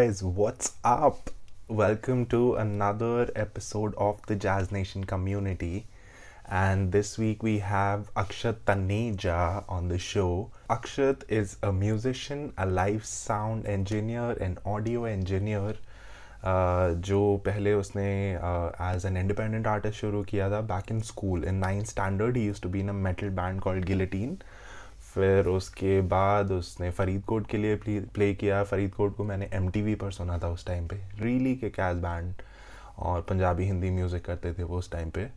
guys, what's up? Welcome to another episode of the Jazz Nation community. And this week we have Akshat Taneja on the show. Akshat is a musician, a live sound engineer, an audio engineer. Uh, जो पहले उसने as an independent artist शुरू किया था back in school in ninth standard he used to be in a metal band called guillotine फिर उसके बाद उसने फरीदकोट के लिए प्ले किया। फरीदकोट को मैंने एमटीवी पर सुना था उस टाइम पे। रीली के कैज बैंड और पंजाबी हिंदी म्यूज़िक करते थे वो उस टाइम पे।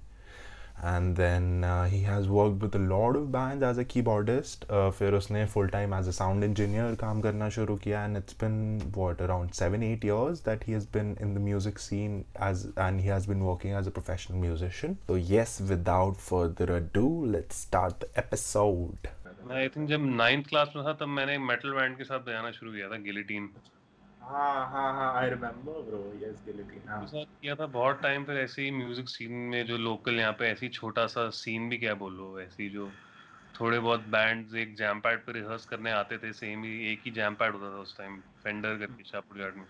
And then he has work with lord of band as a keyboardist फिर उसने full time as a sound engineer काम करना शुरू किया। And it's been what around seven eight years that he has been in the music scene as and he has been working as a professional musician तो yes without further do let's start the episode मैं I think जब ninth class में था तब मैंने metal band के साथ बजाना शुरू किया था गिलेटिन हाँ हाँ हाँ I remember bro yes guillotine हाँ। किया था बहुत टाइम फिर ऐसे ही म्यूज़िक सीन में जो लोकल यहाँ पे ऐसी छोटा सा सीन भी क्या बोलो ऐसी जो थोड़े बहुत बैंड्स एक जैम पैड पे रिहर्स करने आते थे सेम ही एक ही जैम पैड होता था उस टाइम फेंडर करके शाहपुर गार्ड में।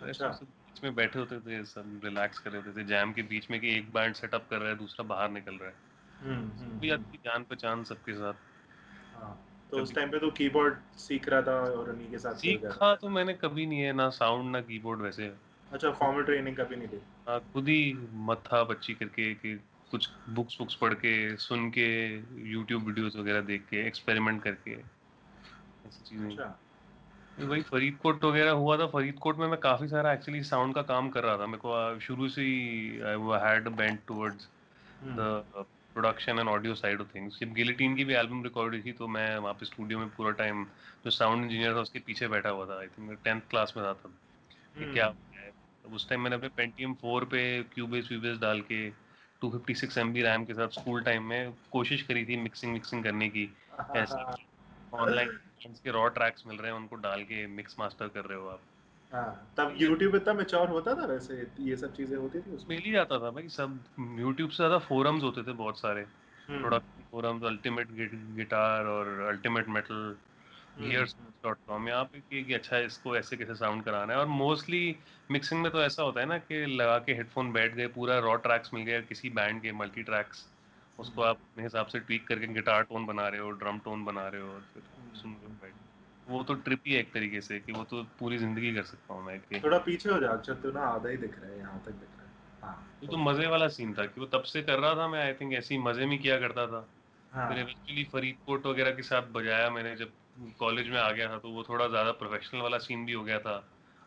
तो ऐसे अच्छा। बीच में बैठे होते थे सब रिलैक्स कर रहे होते थे जैम के बीच में कि एक बैंड सेटअप कर रहा है दूसरा बाहर निकल रहा है। हम्म हम्म, भी आती जान पहचान सबके साथ। तो उस टाइम पे तो कीबोर्ड सीख रहा था और उन्हीं के साथ सीखा तो मैंने कभी नहीं है ना साउंड ना कीबोर्ड वैसे। अच्छा फॉर्मल ट्रेनिंग कभी नहीं ली हाँ, खुद ही मत्था बच्ची करके कि कुछ बुक्स बुक्स पढ़ के सुन के यूट्यूब वीडियोस वगैरह देख के एक्सपेरिमेंट करके ऐसी चीज़ें। अच्छा। ये वही फरीदकोट वगैरह हुआ था। फरीदकोट में मैं काफ़ी सारा एक्चुअली साउंड का काम कर रहा था। मेरे को शुरू से ही I had bent towards the production and audio side of things जब गिलेटिन की भी एल्बम रिकॉर्ड हुई थी तो मैं वहाँ पे स्टूडियो में पूरा टाइम जो साउंड इंजीनियर था उसके पीछे बैठा हुआ था आई थिंक मैं टेंथ क्लास में था तब कि क्या तब उस टाइम मैंने अपने पेंटियम 4 पे क्यूबेस व्यूबेस डाल के 256 एमबी रैम के साथ स्कूल टाइम में कोशिश करी थी मिक्सिंग मिक्सिंग करने की ऐसे ऑनलाइन के रॉ ट्रैक्स मिल रहे हैं उनको डाल के मिक्स मास्टर कर रहे हो आप हाँ। तब YouTube इतना मैच्योर होता था वैसे ये सब चीज़ें होती थी उसमें? मिल ही जाता था भाई सब यूट्यूब से ज़्यादा फोरम्स होते थे बहुत सारे। Hmm, product forums ultimate guitar और अल्टीमेट मेटल हम्म, गियर्स यहाँ पे कि, कि अच्छा इसको ऐसे कैसे साउंड कराना है। और मोस्टली मिक्सिंग में तो ऐसा होता है ना कि लगा के हेडफोन बैठ गए पूरा रॉ ट्रैक्स मिल गया किसी बैंड के मल्टी ट्रैक्स उसको आप अपने हिसाब से ट्वीक करके गिटार टोन बना रहे हो ड्रम टोन बना रहे हो और फिर सुन रहे हो बैठ वो तो ट्रिप ही एक तरीके से कि वो तो पूरी ज़िंदगी कर सकता हूँ मैं कि थोड़ा पीछे हो जा अक्षर तू ना आधा ही दिख रहा है यहाँ तक दिख रहा है। हाँ वो तो मज़े वाला सीन था कि वो तब से कर रहा था मैं आई थिंक ऐसे ही मज़े में किया करता था। हाँ। फिर इवेंचुअली फरीदकोट वगैरह के साथ बजाया मैंने जब कॉलेज में आ गया था तो वो थोड़ा ज़्यादा प्रोफेशनल वाला सीन भी हो गया था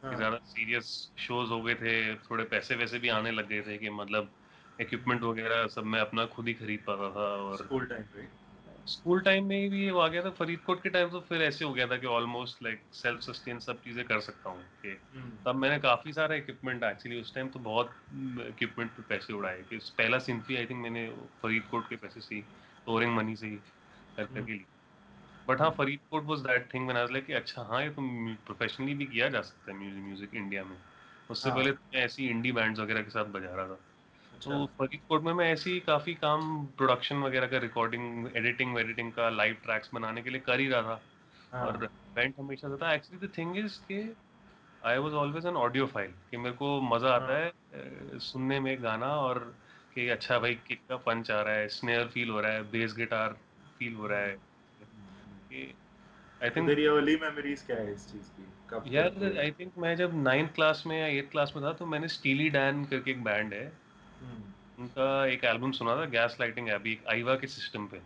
कि हाँ। ज़्यादा सीरियस शोज़ हो गए थे थोड़े पैसे वैसे भी आने लग गए थे कि मतलब इक्विपमेंट वगैरह सब मैं अपना खुद ही खरीद पाता था और स्कूल टाइम पे स्कूल टाइम में भी वो आ गया था फरीदकोट के टाइम तो फिर ऐसे हो गया था कि ऑलमोस्ट लाइक सेल्फ सस्टेन सब चीज़ें कर सकता हूँ कि हम्म, तब मैंने काफ़ी सारा इक्विपमेंट एक्चुअली उस टाइम तो बहुत इक्विपमेंट पे पैसे उड़ाए कि पहला सिंपली आई थिंक मैंने फरीदकोट के पैसे से टोरिंग मनी से ही कर करके ली। बट हाँ फरीदकोट वाज दैट थिंग मैंने लाइक अच्छा हाँ ये तो प्रोफेशनली भी किया जा सकता है म्यूज़िक इंडिया में। उससे हाँ। पहले मैं ऐसी इंडी बैंड्स वगैरह के साथ बजा रहा था। तो फरीदकोट में मैं ऐसे ही काफ़ी काम प्रोडक्शन वगैरह का रिकॉर्डिंग एडिटिंग वेडिटिंग का लाइव ट्रैक्स बनाने के लिए कर ही रहा था। हाँ। और बेंट हमेशा था। एक्चुअली द थिंग इज़ कि I was always an audiophile कि मेरे को मज़ा आता है। सुनने में गाना और कि अच्छा भाई किक का पंच आ रहा है स्नेयर फील हो रहा है बेस गिटार फील हो रहा है। आई थिंक तेरी अर्ली मेमोरीज क्या है इस चीज़ की? कब यार आई थिंक मैं जब नाइन्थ क्लास में या एट क्लास में था तो मैंने स्टीली डैन करके एक बैंड है। उनका एक एल्बम सुना था गैस लाइटिंग अभी आईवा के सिस्टम पे।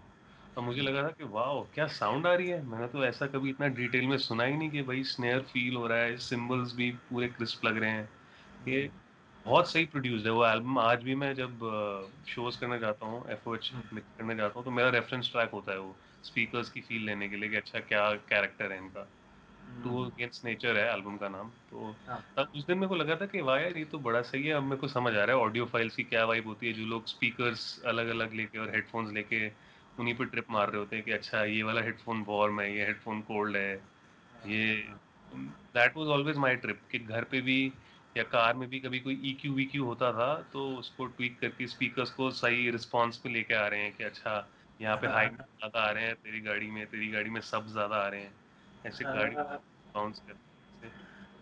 तो मुझे लगा था कि वाह क्या साउंड आ रही है? मैंने तो ऐसा कभी इतना डिटेल में सुना ही नहीं कि भाई स्नेयर फील हो रहा है सिंबल्स भी पूरे क्रिस्प लग रहे हैं। ये बहुत सही प्रोड्यूस है। वो एल्बम आज भी मैं जब शोज़ करने जाता हूँ एफ़ मिक्स करने जाता हूँ तो मेरा रेफरेंस ट्रैक होता है वो स्पीकर्स की फील लेने के लिए कि अच्छा क्या कैरेक्टर है इनका। टू अगेंस्ट नेचर है एल्बम का नाम तो हाँ। तब उस दिन मेरे को लगा था कि वाह यार ये तो बड़ा सही है अब मेरे को समझ आ रहा है ऑडियो फाइल्स की क्या वाइब होती है जो लोग स्पीकर्स अलग अलग लेके और हेडफोन्स लेके उन्हीं पे ट्रिप मार रहे होते हैं कि अच्छा ये वाला हेडफोन वार्म है ये हेडफोन कोल्ड है ये that was always my trip कि घर पे भी या कार में भी कभी कोई ई क्यू वी क्यू होता था तो उसको ट्वीक करके स्पीकर्स को सही रिस्पॉन्स पे लेके आ रहे हैं कि अच्छा यहाँ पे हाई ज़्यादा आ रहे हैं तेरी गाड़ी में तेरी गाड़ी में सब ज़्यादा आ रहे हैं। ऐसे गाड़ी बाउंस करते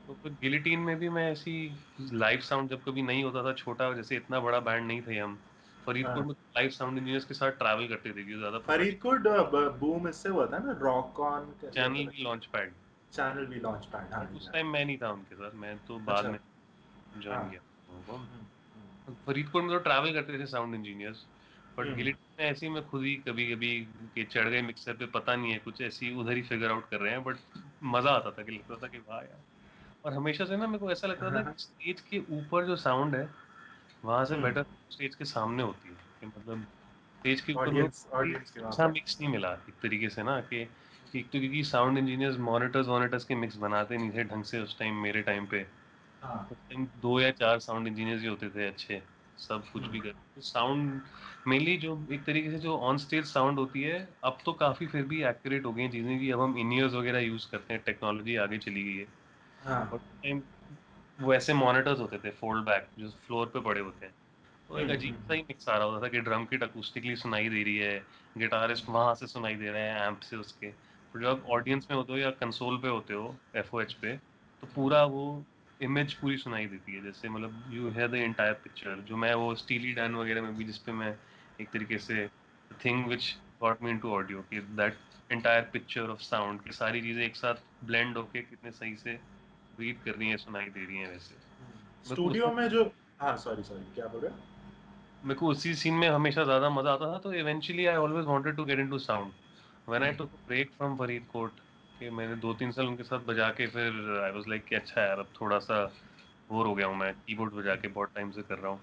तो फिर गिलिटीन में भी मैं ऐसी लाइव साउंड जब कभी नहीं होता था छोटा जैसे इतना बड़ा बैंड नहीं थे हम फरीदकोट हाँ। में लाइव साउंड इंजीनियर्स के साथ ट्रैवल करते थे क्योंकि ज़्यादा फरीदकोट बूम इससे हुआ था ना रॉक ऑन चैनल भी लॉन्च पैड चैनल भी लॉन्च पैड हाँ उस टाइम मैं नहीं था उनके साथ मैं तो बाद अच्छा। में ज्वाइन हाँ। किया। हम्म, हम्म, फरीदकोट में तो ट्रैवल करते थे साउंड इंजीनियर्स बट हम्म। गिलिट में ऐसे ही मैं खुद ही कभी कभी के चढ़ गए मिक्सर पे पता नहीं है कुछ ऐसी उधर ही फिगर आउट कर रहे हैं बट मज़ा आता था कि लगता था कि वाह यार। और हमेशा से ना मेरे को ऐसा लगता था कि स्टेज के ऊपर जो साउंड है वहाँ से हम्म। बेटर स्टेज के सामने होती है कि मतलब स्टेज के ऊपर अच्छा मिक्स नहीं मिला एक तरीके से ना कि एक तो क्योंकि साउंड इंजीनियर्स मॉनिटर्स वॉनिटर्स के मिक्स बनाते नहीं थे ढंग से उस टाइम मेरे टाइम पे। हाँ। उस टाइम दो या चार साउंड इंजीनियर्स ही होते थे अच्छे सब कुछ भी कर साउंड मेनली जो एक तरीके से जो ऑन स्टेज साउंड होती है अब तो काफ़ी फिर भी एक्यूरेट हो गई हैं चीज़ें कि अब हम इन वगैरह यूज़ करते हैं टेक्नोलॉजी आगे चली गई है। हाँ। और टाइम वो ऐसे मॉनिटर्स होते थे फोल्ड बैक जो फ्लोर पे पड़े होते हैं। तो एक हम्म, अजीब हम्म, सा ही मिक्स आ रहा होता था कि ड्रम किट अकूस्टिकली सुनाई दे रही है गिटारिस्ट वहाँ से सुनाई दे रहे हैं एम्प से उसके। तो जब ऑडियंस में होते हो या कंसोल पे होते हो एफओएच पे तो पूरा वो इमेज पूरी सुनाई देती है। जैसे मतलब you have the entire picture जो मैं वो स्टीली डैन वगैरह में भी जिसपे मैं एक तरीके से thing which got me into audio कि that entire picture of sound की सारी चीज़ें एक साथ ब्लेंड होके कितने सही से रीड कर रही हैं सुनाई दे रही हैं वैसे। स्टूडियो में जो हाँ सॉरी सॉरी क्या बोल रहे हो? मेरे को उसी सीन में हमेशा ज़्यादा मज़ा आता था तो eventually I always wanted to get into sound when I took break from Faridkot कि मैंने दो तीन साल उनके साथ बजा के फिर आई वाज लाइक कि अच्छा यार अब थोड़ा सा बोर हो गया हूँ मैं कीबोर्ड बजा के बहुत टाइम से कर रहा हूँ।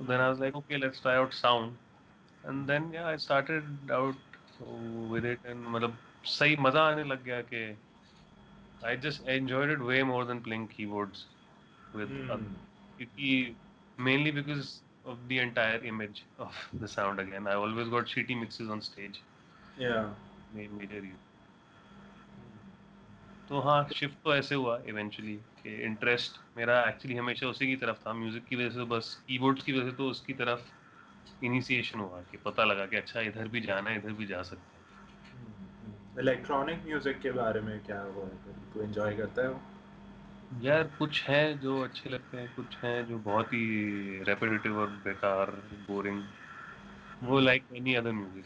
Then I was like okay let's try out sound and then yeah I started out with it and मतलब सही मज़ा आने लग गया कि I just enjoyed it way more than playing keyboards with uh, क्योंकि mainly because of the entire image of the sound again. I always got shitty mixes on stage. Yeah. Major reason. तो हाँ shift तो ऐसे हुआ eventually कि interest मेरा actually हमेशा उसी की तरफ़ था म्यूज़िक की वजह से तो बस कीबोर्ड्स की वजह से तो उसकी तरफ़ इनिशिएशन हुआ कि पता लगा कि अच्छा इधर भी जाना है इधर भी जा सकते हैं। इलेक्ट्रॉनिक म्यूज़िक के बारे में क्या हुआ? है तू एंजॉय करता है वो? यार कुछ हैं जो अच्छे लगते हैं कुछ हैं जो बहुत ही रेपिटेटिव और बेकार बोरिंग वो like any other music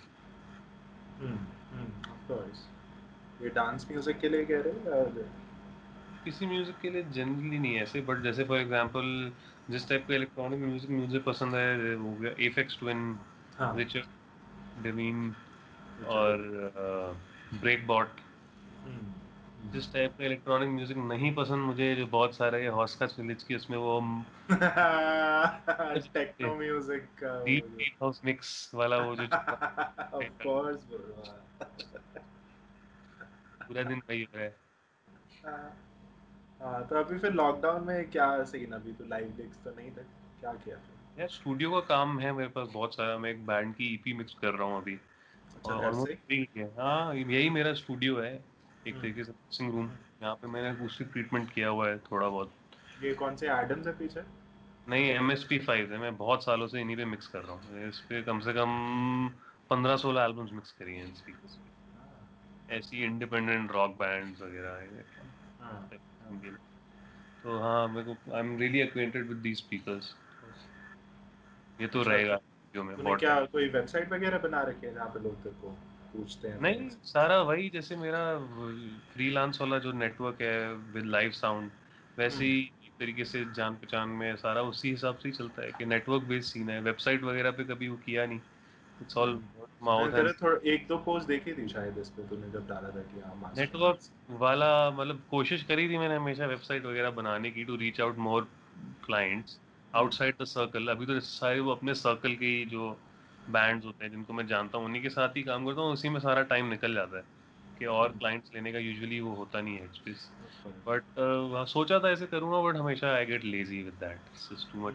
of course ये डांस म्यूज़िक के लिए कह रहे हो किसी म्यूज़िक के लिए जनरली नहीं ऐसे बट जैसे फॉर एग्जांपल जिस टाइप का इलेक्ट्रॉनिक म्यूज़िक मुझे पसंद है वो गया एफेक्स ट्विन हाँ। रिचर्ड डेवीन और ब्रेक बॉट हम्म। जिस टाइप का इलेक्ट्रॉनिक म्यूज़िक नहीं पसंद मुझे जो बहुत सारे हॉस्का विलेज की उसमें वो techno music deep deep house mix वाला वो जो ऑफ़ कोर्स पूरा दिन वही हो रहा है। हाँ तो अभी फिर लॉकडाउन में क्या सीन अभी तो लाइव गिग्स तो नहीं थे? क्या किया फिर? यार स्टूडियो का काम है मेरे पास बहुत सारा। मैं एक बैंड की ईपी मिक्स कर रहा हूँ अभी। अच्छा और है। हाँ यही मेरा स्टूडियो है। एक हम्म। तरीके से मिक्सिंग रूम यहाँ पे मैंने अकूस्टिक ट्रीटमेंट किया हुआ है थोड़ा बहुत। ये कौन से एडम्स है पीछे? नहीं एम एस पी फाइव है। मैं बहुत सालों से इन्हीं पे मिक्स कर रहा हूँ। इस पे कम से कम पंद्रह सोलह एल्बम्स मिक्स करी हैं इन स्पीकर्स ऐसी इंडिपेंडेंट रॉक बैंड्स वगैरह तो हाँ मेरे को I am really acquainted with these speakers ये तो अच्छा, रहेगा वीडियो में तूने क्या कोई वेबसाइट वगैरह बना रखी है जहाँ पे लोग तेरे को पूछते हैं? नहीं सारा वही जैसे मेरा फ्रीलांस वाला जो नेटवर्क है विद लाइव साउंड वैसे ही तरीके से जान पहचान में सारा उसी हिसाब से ही चलता है कि नेटवर्क बेस्ड सीन है। वेबसाइट वगैरह पे कभी वो किया नहीं। इट्स ऑल माउथ तेरे थोड़ा एक दो पोस्ट देखी थी शायद इस पे तूने जब डाला था कि हाँ नेटवर्क वाला मतलब कोशिश करी थी मैंने हमेशा वेबसाइट वगैरह बनाने की to reach out more clients outside the circle अभी तो सारे वो अपने सर्कल के जो बैंड्स होते हैं जिनको मैं जानता हूँ उन्हीं के साथ ही काम करता हूँ उसी में सारा टाइम निकल जाता है कि और क्लाइंट्स लेने का यूजुअली वो होता नहीं है एचपीस बट सोचा था ऐसे करूँगा बट हमेशा I get lazy with that it's too much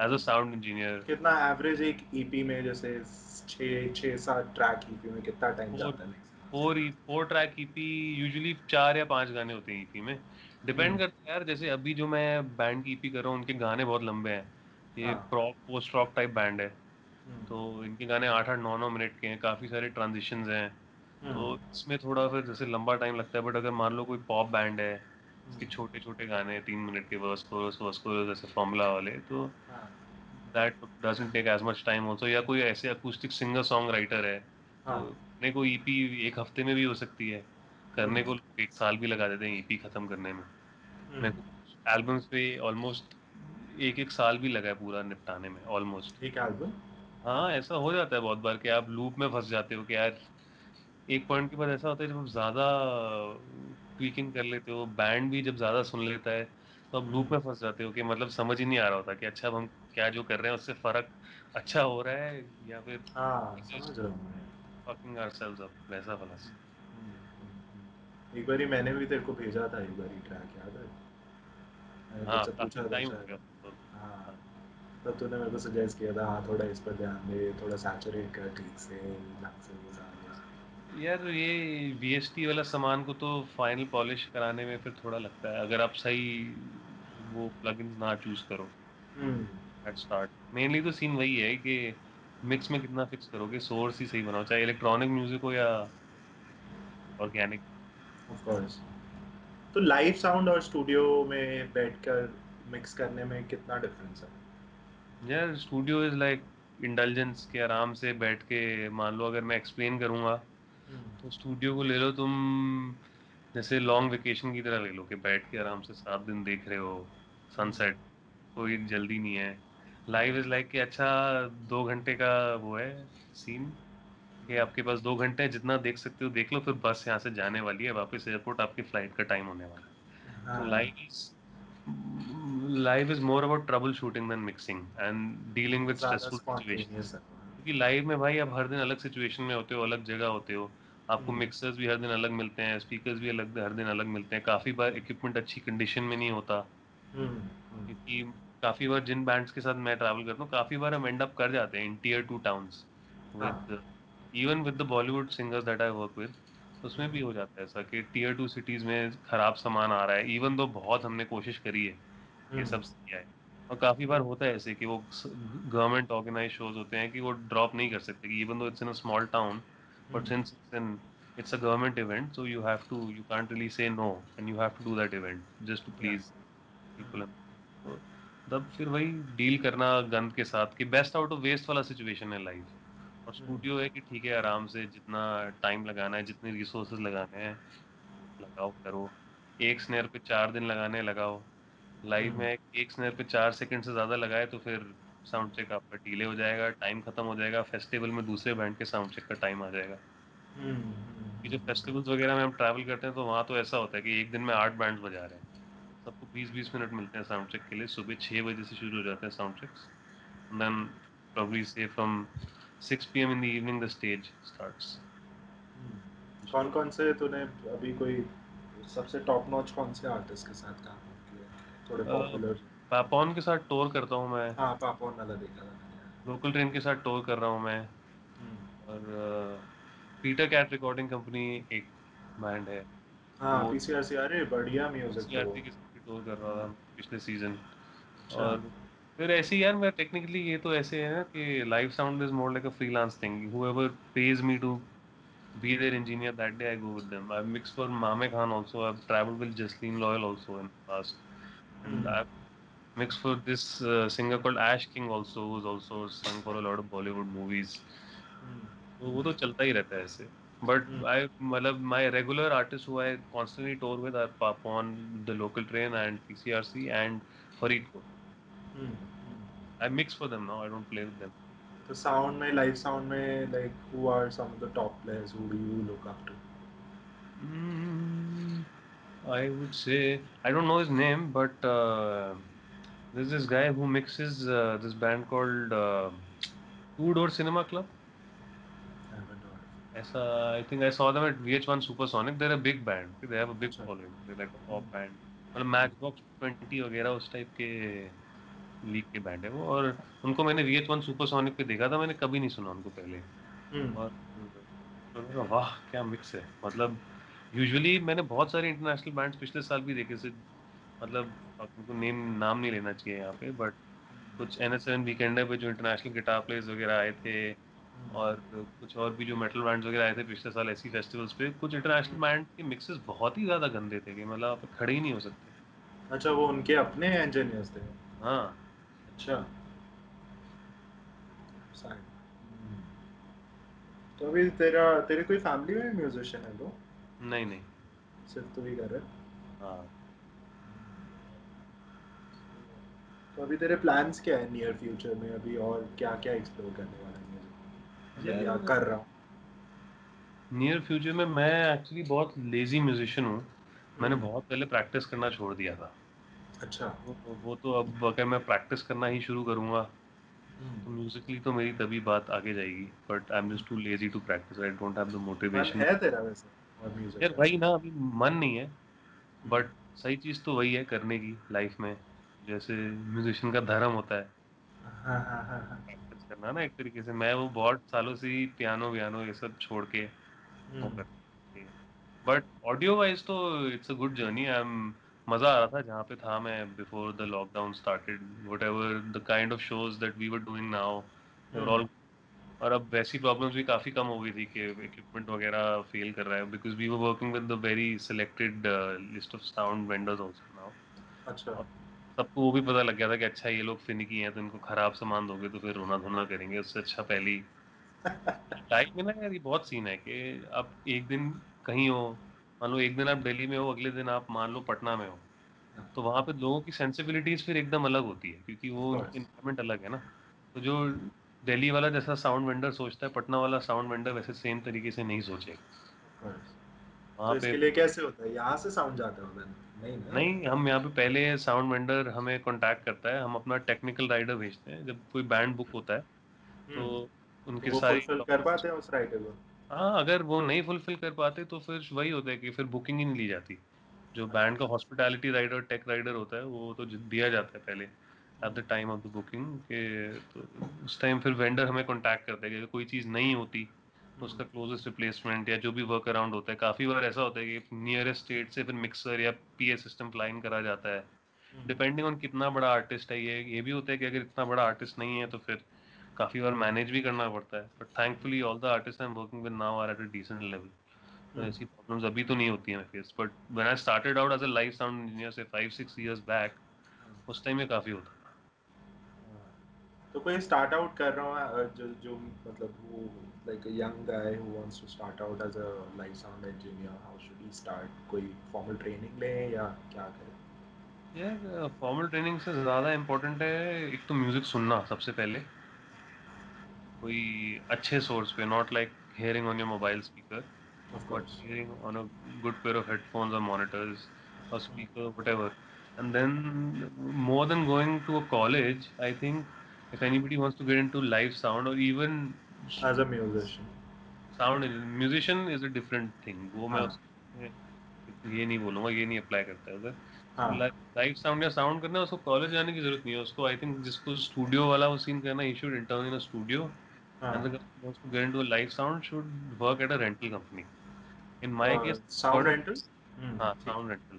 as a sound engineer कितना एवरेज एक ईपी में जैसे छः छः सात ट्रैक ईपी में कितना टाइम जाता है four four track EP usually चार या पाँच गाने होते हैं ईपी में। डिपेंड हम्म। करता है यार जैसे अभी जो मैं बैंड की ईपी कर रहा हूँ उनके गाने बहुत लंबे हैं। ये। Prog post rock type band है। हम्म, तो इनके गाने आठ आठ नौ नौ मिनट के हैं काफ़ी सारे ट्रांजिशंस हैं। तो हम्म, इसमें थोड़ा फिर जैसे लंबा टाइम लगता है बट अगर मान लो कोई पॉप बैंड है इसके छोटे छोटे गाने तीन मिनट के वर्स कोरस वर्स कोरस जैसे फॉर्मूला वाले तो हाँ। That doesn't take as much time also या कोई ऐसे अकूस्टिक सिंगर सॉन्ग राइटर है हाँ। तो को ईपी एक हफ़्ते में भी हो सकती है करने को एक साल भी लगा देते हैं ईपी खत्म करने में। हम्म, मेरे को एल्बम्स पे ऑलमोस्ट एक एक साल भी लगा है पूरा निपटाने में ऑलमोस्ट एक एल्बम हाँ ऐसा हो जाता है बहुत बार कि आप लूप में फंस जाते हो कि यार एक पॉइंट के बाद ऐसा होता है जब आप ज़्यादा ट्वीकिंग कर लेते हो बैंड भी जब ज़्यादा सुन लेता है तो आप लूप में फंस जाते हो कि मतलब समझ ही नहीं आ रहा होता कि अच्छा अब हम क्या जो कर रहे हैं उससे फ़र्क अच्छा हो रहा है या फिर हाँ समझ रहा हूँ फकिंग ourselves up वैसा वाला। हम्म, हम्म, हम्म। एक बारी मैंने भी तेरे को भेजा था एक बारी ट्रैक याद है? मैंने हाँ पूछा था टाइम हो तो हाँ तब तूने मेरे को सजेस्ट किया था हाँ थोड़ा इस पर ध्यान दे थोड़ा सैचुरेट कर ठीक से। यार ये वीएसटी वाला सामान को तो फाइनल पॉलिश कराने में फिर थोड़ा लगता है। अगर आप सही वो प्लगइन्स ना चूज़ करो एट स्टार्ट मेनली तो सीन वही है कि मिक्स में कितना फिक्स करोगे सोर्स ही सही बनाओ चाहे इलेक्ट्रॉनिक म्यूज़िक हो या ऑर्गेनिक ऑफ़ कोर्स तो लाइव साउंड और स्टूडियो में बैठकर मिक्स करने में कितना डिफरेंस है? यार स्टूडियो इज़ लाइक इंटेलिजेंस के आराम से बैठ के मान लो अगर मैं एक्सप्लेन करूँगा तो स्टूडियो को ले लो तुम जैसे लॉन्ग वेकेशन की तरह ले लो कि बैठ के आराम से सात दिन देख रहे हो सनसेट कोई जल्दी नहीं है। लाइव इज़ लाइक कि अच्छा दो घंटे का वो है सीन कि आपके पास दो घंटे हैं जितना देख सकते हो देख लो फिर बस यहाँ से जाने वाली है वापस एयरपोर्ट आपकी फ़्लाइट का टाइम होने वाला है। Live is live is more about troubleshooting than mixing and dealing with stressful situation क्योंकि लाइव में भाई आप हर दिन अलग सिचुएशन में होते हो अलग जगह होते हो आपको हम्म, मिक्सर्स भी हर दिन अलग मिलते हैं स्पीकर्स भी अलग हर दिन अलग मिलते हैं। काफ़ी बार इक्विपमेंट अच्छी कंडीशन में नहीं होता। हम्म, हम्म, क्योंकि काफ़ी बार जिन बैंड्स के साथ मैं ट्रैवल करता हूँ काफ़ी बार हम एंड अप कर जाते हैं in tier two towns with even with the Bollywood singers that I work with उसमें भी हो जाता है ऐसा कि टीयर टू सिटीज़ में खराब सामान आ रहा है इवन दो बहुत हमने कोशिश करी है ये हम्म, सब सही है और काफ़ी बार होता है ऐसे कि वो गवर्नमेंट ऑर्गेनाइज शोज़ होते हैं कि वो ड्रॉप नहीं कर सकते even though it's in a small town but since it's an it's a government event so you have to you can't really say no and you have to do that event just to yeah, please people. तो तब फिर वही deal करना gun के साथ कि best out of waste वाला situation है लाइफ और स्टूडियो है कि ठीक है आराम से जितना टाइम लगाना है जितने रिसोर्सेज लगाने हैं लगाओ करो. एक स्नेयर पे चार दिन लगाने लगाओ. लाइव हम्म, में एक स्नेयर पे चार सेकंड से ज़्यादा लगाए तो फिर साउंड चेक आपका डिले हो जाएगा टाइम खत्म हो जाएगा फेस्टिवल में दूसरे बैंड के साउंड चेक का टाइम आ जाएगा। हम्म, कि जो हम्म, फेस्टिवल्स वगैरह में हम ट्रैवल करते हैं तो वहाँ तो ऐसा होता है कि एक दिन में आठ बैंड्स बजा रहे हैं। सबको बीस बीस मिनट मिलते हैं साउंड चेक के लिए। सुबह छः बजे से शुरू हो जाते हैं sound checks. Then probably say from 6 p.m. in the evening the stage starts कौन कौन से तूने अभी कोई सबसे टॉप नॉच कौन से आर्टिस्ट के साथ काम किया थोड़े पॉपुलर पापॉन के साथ टूर करता हूँ मैं। हाँ पापोन वाला देखा था लोकल ट्रेन के साथ टूर कर रहा हूँ मैं। हम्म, और पीटर कैट रिकॉर्डिंग कंपनी एक बैंड है। हाँ वो पीसीआरसी अरे बढ़िया म्यूज़िक है वो। सीआरसी के साथ टूर कर रहा था पिछले सीज़न अच्छा। और फिर ऐसे यार मैं टेक्निकली ये तो ऐसे है ना कि live sound is more like a freelance thing whoever pays me to be their engineer that day I go with them. I've mixed for Mame Khan also. I've traveled with Jasleen Loyal also in the past. And I've mixed for this uh, singer called Ash King also who's also sung for a lot of Bollywood movies हम्म, तो वो तो चलता ही रहता है ऐसे but hmm, I मतलब my regular artist who I constantly tour with are Papon the local train and PCRC and Faridkot हम्म, हम्म। I mix for them now I don't play with them तो साउंड में live sound में like who are some of the top players who do you look up to Mm, I would say I don't know his name, but uh, there's this guy who mixes uh, this band called uh, Two Door Cinema Club. ऐसा I think I saw them at VH1 Supersonic. They're a big band. They have a big अच्छा following. They're like a pop band. मतलब Matchbox 20 वगैरह उस type के league के band है वो और उनको मैंने VH1 सुपरसोनिक पे देखा था मैंने कभी नहीं सुना उनको पहले हम्म और तो वाह क्या मिक्स है मतलब यूजुअली मैंने बहुत सारे इंटरनेशनल बैंड्स पिछले साल भी देखे से मतलब उनको नेम नाम नहीं लेना चाहिए यहाँ पे बट कुछ एन एस एन वीकेंडर पे जो इंटरनेशनल गिटार प्लेयर्स वगैरह आए थे और कुछ और भी जो मेटल बैंड्स वगैरह आए थे पिछले साल ऐसी फेस्टिवल्स पे कुछ इंटरनेशनल बैंड के मिक्सेस बहुत ही ज़्यादा गंदे थे कि मतलब आप खड़े ही नहीं हो सकते। अच्छा वो उनके अपने इंजीनियर्स थे? हाँ। अच्छा। तो अभी तेरा तेरे कोई फैमिली में म्यूजिशियन है तो नहीं नहीं। सिर्फ़ तू ही कर रहा है? हाँ। तो अभी तेरे प्लान्स क्या है नियर फ्यूचर में? अभी और क्या क्या एक्सप्लोर करने वाला है? म्यूज़िक या कर रहा हूँ। नियर फ्यूचर में मैं एक्चुअली बहुत लेजी म्यूजिशियन हूँ। मैंने हम्म, बहुत पहले प्रैक्टिस करना छोड़ दिया था। अच्छा। वो, वो तो अब अगर मैं प्रैक्टिस करना ही शुरू करूँगा तो हम्म, म्यूजिकली तो मेरी तभी बात आगे जाएगी। But I am just too lazy to practice I don't have the motivation है तेरा वैसे? और म्यूज़िक यार वही ना अभी मन नहीं है। हम्म, बट सही चीज़ तो वही है करने की लाइफ में। जैसे म्यूजिशियन का धर्म होता है। हाँ हाँ हाँ हाँ। करना ना एक तरीके से। मैं वो बहुत सालों से ही पियानो वियानो ये सब छोड़ के बट ऑडियो वाइज तो it's a good journey I am मज़ा आ रहा था जहाँ पे था मैं before the lockdown started whatever the kind of shows that we were doing now all और अब वैसी प्रॉब्लम्स भी काफ़ी कम हो गई थी कि इक्विपमेंट वगैरह फेल कर रहा है। Because we were working with the very selected list of sound vendors also now अच्छा। सबको वो भी पता लग गया था कि अच्छा ये लोग फिनिकी हैं तो इनको खराब सामान दोगे तो फिर रोना धोना करेंगे उससे अच्छा पहले ही लाइफ में ना यार ये बहुत सीन है कि आप एक दिन कहीं हो मान लो एक दिन आप दिल्ली में हो अगले दिन आप मान लो पटना में हो तो वहाँ पे लोगों की सेंसिबिलिटीज फिर एकदम अलग होती है क्योंकि वो इन्वायरमेंट अलग है ना। तो जो दिल्ली वाला जैसा साउंड वेंडर सोचता है पटना वाला साउंड वेंडर वैसे सेम तरीके से नहीं सोचेगा। तो इसके लिए कैसे होता है? यहाँ से साउंड जाता है नहीं नहीं। हम यहाँ पे पहले साउंड वेंडर हमें कांटेक्ट करता है हम अपना टेक्निकल राइडर भेजते हैं। जब कोई बैंड बुक होता है तो हम्म। तो उनके सारी फुलफिल कर पाते हैं उस राइटर को? हाँ अगर वो नहीं फुलफिल कर पाते तो फिर वही होता है कि फिर बुकिंग ही नहीं ली जाती। जो बैंड का हॉस्पिटैलिटी राइडर टेक राइडर होता है वो तो दिया जाता है पहले at the time of the booking के तो उस टाइम फिर वेंडर हमें कांटेक्ट करता है कि कोई चीज़ नहीं होती तो उसका क्लोजेस्ट रिप्लेसमेंट या जो भी वर्क अराउंड होता है काफ़ी बार ऐसा होता है कि नियरेस्ट स्टेट से फिर मिक्सर या पीए सिस्टम फ्लाइन करा जाता है। हम्म। डिपेंडिंग ऑन कितना बड़ा आर्टिस्ट है ये ये भी होता है कि अगर इतना बड़ा आर्टिस्ट नहीं है तो फिर काफ़ी बार मैनेज भी करना पड़ता है। But thankfully all the artist I am working with now are at a decent level तो हम्म। ऐसी प्रॉब्लम्स अभी तो नहीं होती हैं face but when I started out as a live sound engineer से फाइव सिक्स इयर्स बैक उस टाइम में काफ़ी होता तो कोई स्टार्ट आउट कर रहा है जो जो मतलब वो like young guy who wants to start out as a live sound engineer how should he start कोई फॉर्मल ट्रेनिंग ले या क्या करे? यार फॉर्मल ट्रेनिंग से ज़्यादा इम्पोर्टेंट है एक तो म्यूज़िक सुनना सबसे पहले। कोई अच्छे सोर्स पे not like hearing on your mobile speaker of but course hearing on a good pair of headphones or monitors or speaker, whatever. And then more than going to a college, I think if anybody wants to get into live sound or even as a musician sound musician is a different thing. वो मैं हाँ ये नहीं बोलूँगा ये नहीं apply करता है उधर हाँ लाइव साउंड या साउंड करना है, उसको कॉलेज जाने की ज़रूरत नहीं है उसको आई थिंक जिसको स्टूडियो वाला वो सीन करना ही should intern in a studio हाँ wants to get into a live sound should work at a rental company. In my case, sound rental hmm हाँ साउंड रेंटल